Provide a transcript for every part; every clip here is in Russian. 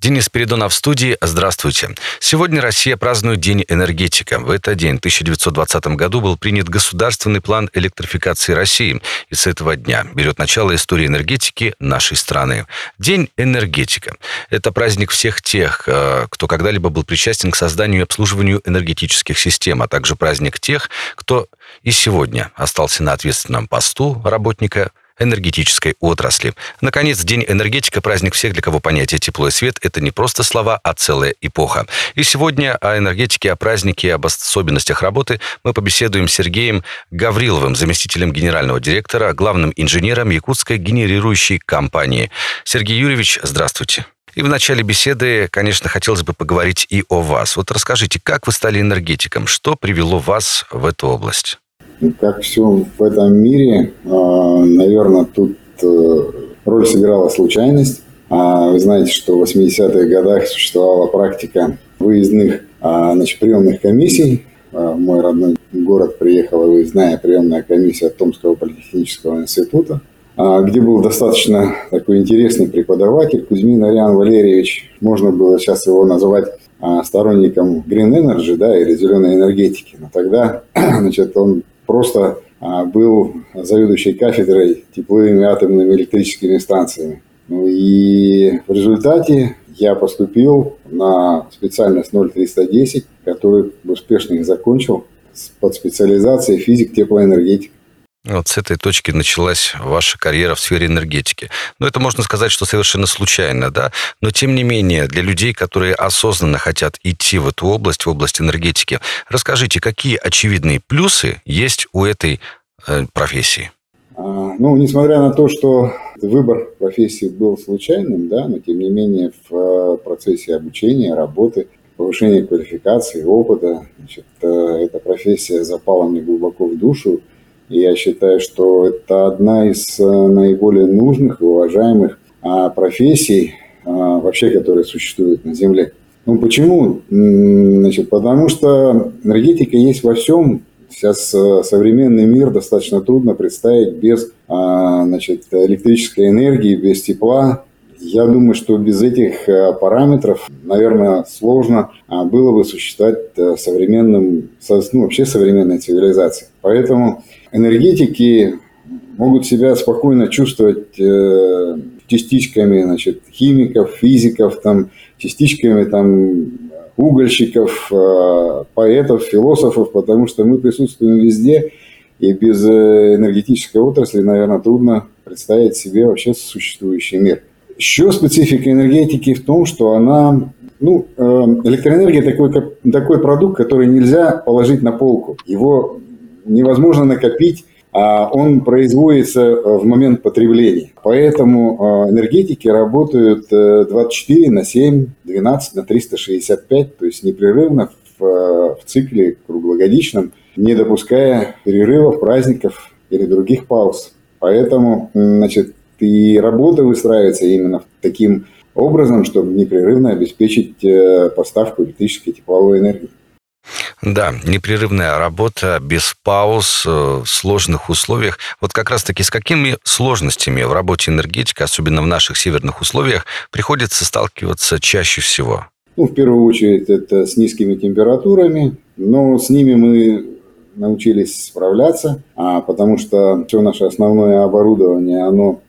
Денис Передонов в студии. Здравствуйте. Сегодня Россия празднует День энергетика. В этот день, в 1920 году, был принят государственный план электрификации России. И с этого дня берет начало история энергетики нашей страны. День энергетика. Это праздник всех тех, э, кто когда-либо был причастен к созданию и обслуживанию энергетических систем, а также праздник тех, кто и сегодня остался на ответственном посту работника энергетической отрасли. Наконец, День энергетика – праздник всех, для кого понятие тепло и свет – это не просто слова, а целая эпоха. И сегодня о энергетике, о празднике, об особенностях работы мы побеседуем с Сергеем Гавриловым, заместителем генерального директора, главным инженером Якутской генерирующей компании. Сергей Юрьевич, здравствуйте. И в начале беседы, конечно, хотелось бы поговорить и о вас. Вот расскажите, как вы стали энергетиком? Что привело вас в эту область? Как все в этом мире, а, наверное, тут э, роль сыграла случайность. А вы знаете, что в 80-х годах существовала практика выездных а, значит, приемных комиссий. В мой родной город приехала выездная приемная комиссия Томского политехнического института, где был достаточно такой интересный преподаватель Кузьмин Ариан Валерьевич. Можно было сейчас его называть сторонником Green Energy, да, или зеленой энергетики. Но тогда, значит, он просто а, был заведующей кафедрой тепловыми атомными электрическими станциями. Ну и в результате я поступил на специальность 0310, которую успешно закончил под специализацией физик теплоэнергетик. Вот с этой точки началась ваша карьера в сфере энергетики. Ну, это можно сказать, что совершенно случайно, да? Но, тем не менее, для людей, которые осознанно хотят идти в эту область, в область энергетики, расскажите, какие очевидные плюсы есть у этой э, профессии? А, ну, несмотря на то, что выбор профессии был случайным, да, но тем не менее в э, процессе обучения, работы, повышения квалификации, опыта, значит, э, эта профессия запала мне глубоко в душу, я считаю, что это одна из э, наиболее нужных и уважаемых а, профессий, а, вообще, которые существуют на Земле. Ну, почему? Значит, потому что энергетика есть во всем. Сейчас э, современный мир достаточно трудно представить без а, значит, электрической энергии, без тепла, я думаю, что без этих э, параметров, наверное, сложно а, было бы существовать э, современным, ну, вообще современной цивилизации. Поэтому энергетики могут себя спокойно чувствовать э, частичками значит, химиков, физиков, там, частичками там, угольщиков, поэтов, философов, потому что мы присутствуем везде, и без энергетической отрасли, наверное, трудно представить себе вообще существующий мир. Еще специфика энергетики в том, что она ну, э, электроэнергия такой, такой продукт, который нельзя положить на полку. Его невозможно накопить, а он производится э, в момент потребления. Поэтому э, энергетики работают 24 на 7, 12 на 365, то есть непрерывно в, в цикле круглогодичном, не допуская перерывов, праздников или других пауз. Поэтому значит, и работа выстраивается именно таким образом, чтобы непрерывно обеспечить э, поставку электрической и тепловой энергии. Да, непрерывная работа без пауз, э, в сложных условиях. Вот как раз-таки с какими сложностями в работе энергетика, особенно в наших северных условиях, приходится сталкиваться чаще всего? Ну, в первую очередь, это с низкими температурами, но с ними мы научились справляться, а, потому что все наше основное оборудование, оно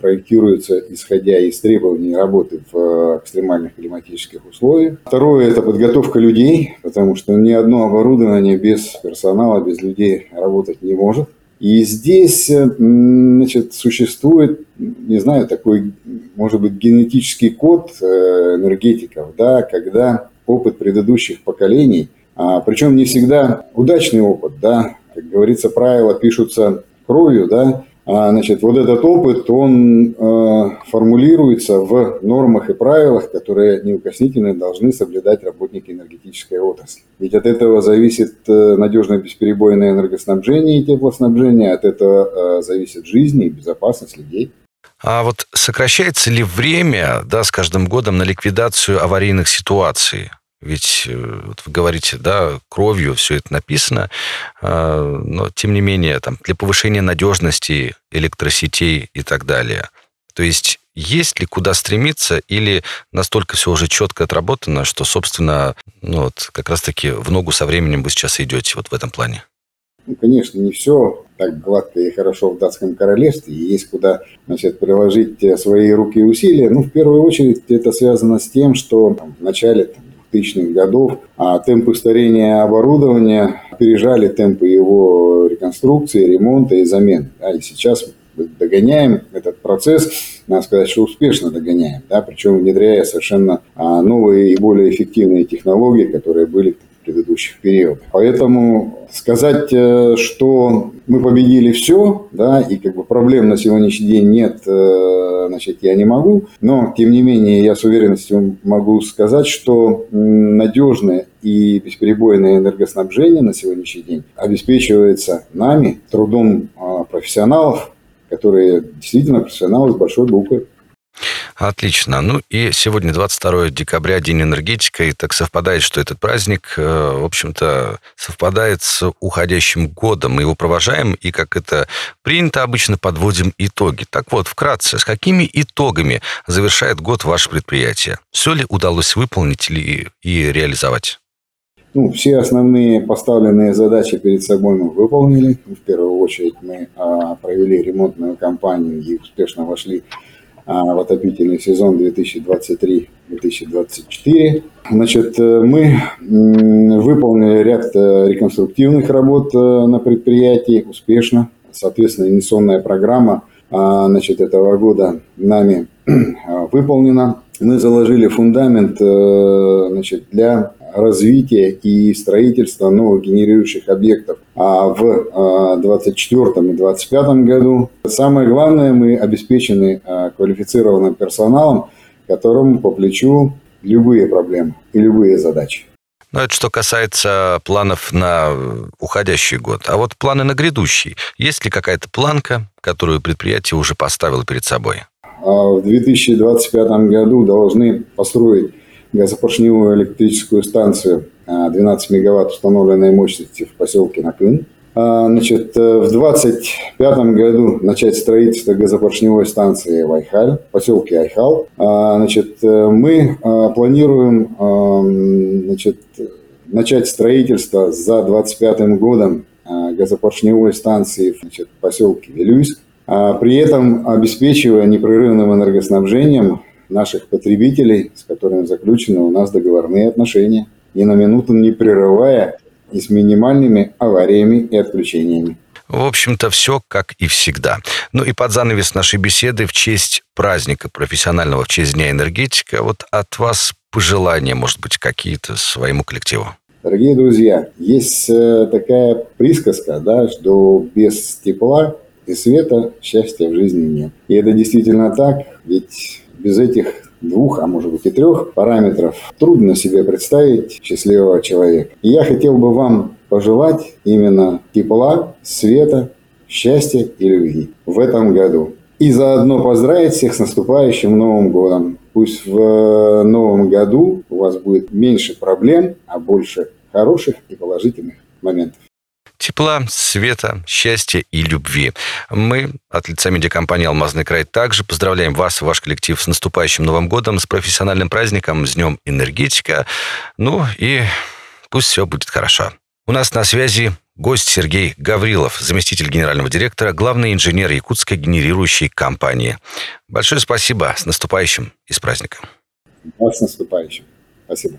проектируется исходя из требований работы в э, экстремальных климатических условиях. Второе – это подготовка людей, потому что ни одно оборудование без персонала, без людей работать не может. И здесь э, значит, существует, не знаю, такой, может быть, генетический код э, энергетиков, да, когда опыт предыдущих поколений – а, причем не всегда удачный опыт, да, как говорится, правила пишутся кровью, да, а, значит, вот этот опыт, он э, формулируется в нормах и правилах, которые неукоснительно должны соблюдать работники энергетической отрасли. Ведь от этого зависит э, надежное бесперебойное энергоснабжение и теплоснабжение, от этого э, зависит жизнь и безопасность людей. А вот сокращается ли время да, с каждым годом на ликвидацию аварийных ситуаций? Ведь э, вот вы говорите, да, кровью все это написано, а, но тем не менее там, для повышения надежности электросетей и так далее. То есть есть ли куда стремиться или настолько все уже четко отработано, что, собственно, ну вот как раз-таки в ногу со временем вы сейчас идете вот в этом плане? Ну, конечно, не все так гладко и хорошо в датском королевстве, есть куда значит, приложить свои руки и усилия. Ну, в первую очередь, это связано с тем, что там, в начале там, 2000-х годов а темпы старения оборудования опережали темпы его реконструкции, ремонта и замены. Да, и сейчас догоняем этот процесс, надо сказать, что успешно догоняем, да, причем внедряя совершенно а, новые и более эффективные технологии, которые были предыдущих периодах. Поэтому сказать, э, что мы победили все, да, и как бы проблем на сегодняшний день нет, э, значит, я не могу, но, тем не менее, я с уверенностью могу сказать, что надежное и бесперебойное энергоснабжение на сегодняшний день обеспечивается нами, трудом а, профессионалов, которые действительно профессионалы с большой буквы. Отлично. Ну и сегодня 22 декабря, День энергетика, и так совпадает, что этот праздник, э, в общем-то, совпадает с уходящим годом. Мы его провожаем, и, как это принято, обычно подводим итоги. Так вот, вкратце, с какими итогами завершает год ваше предприятие? Все ли удалось выполнить или и реализовать? Ну, все основные поставленные задачи перед собой мы выполнили. В первую очередь мы а, провели ремонтную кампанию и успешно вошли в отопительный сезон 2023-2024. Значит, э, мы выполнили ряд э, реконструктивных работ э, на предприятии успешно. Соответственно, инвестиционная программа а, значит, этого года нами выполнена. Мы заложили фундамент значит, для развития и строительства новых генерирующих объектов а в 2024 и 2025 году. Самое главное, мы обеспечены а, квалифицированным персоналом, которому по плечу любые проблемы и любые задачи. Ну, это что касается планов на уходящий год. А вот планы на грядущий. Есть ли какая-то планка, которую предприятие уже поставило перед собой? А в 2025 году должны построить газопоршневую электрическую станцию 12 а, мегаватт установленной мощности в поселке Накын. А, значит, э, в 2025 году начать строительство газопоршневой станции в Айхаль, в поселке Айхал. А, значит, э, мы планируем значит, начать строительство за 2025 годом газопоршневой станции значит, в поселке Вилюйск. При этом обеспечивая непрерывным энергоснабжением наших потребителей, с которыми заключены у нас договорные отношения, ни на минуту не прерывая и с минимальными авариями и отключениями. В общем-то, все как и всегда. Ну и под занавес нашей беседы в честь праздника профессионального, в честь Дня энергетика, вот от вас пожелания, может быть, какие-то своему коллективу. Дорогие друзья, есть э, такая присказка, да, что без тепла и света счастья в жизни нет. И это действительно так, ведь без этих двух, а может быть и трех параметров трудно себе представить счастливого человека. И я хотел бы вам пожелать именно тепла, света, счастья и любви в этом году. И заодно поздравить всех с наступающим Новым годом. Пусть в новом году у вас будет меньше проблем, а больше хороших и положительных моментов тепла, света, счастья и любви. Мы от лица медиакомпании «Алмазный край» также поздравляем вас и ваш коллектив с наступающим Новым годом, с профессиональным праздником, с Днем энергетика. Ну и пусть все будет хорошо. У нас на связи гость Сергей Гаврилов, заместитель генерального директора, главный инженер якутской генерирующей компании. Большое спасибо. С наступающим и с праздником. С наступающим. Спасибо.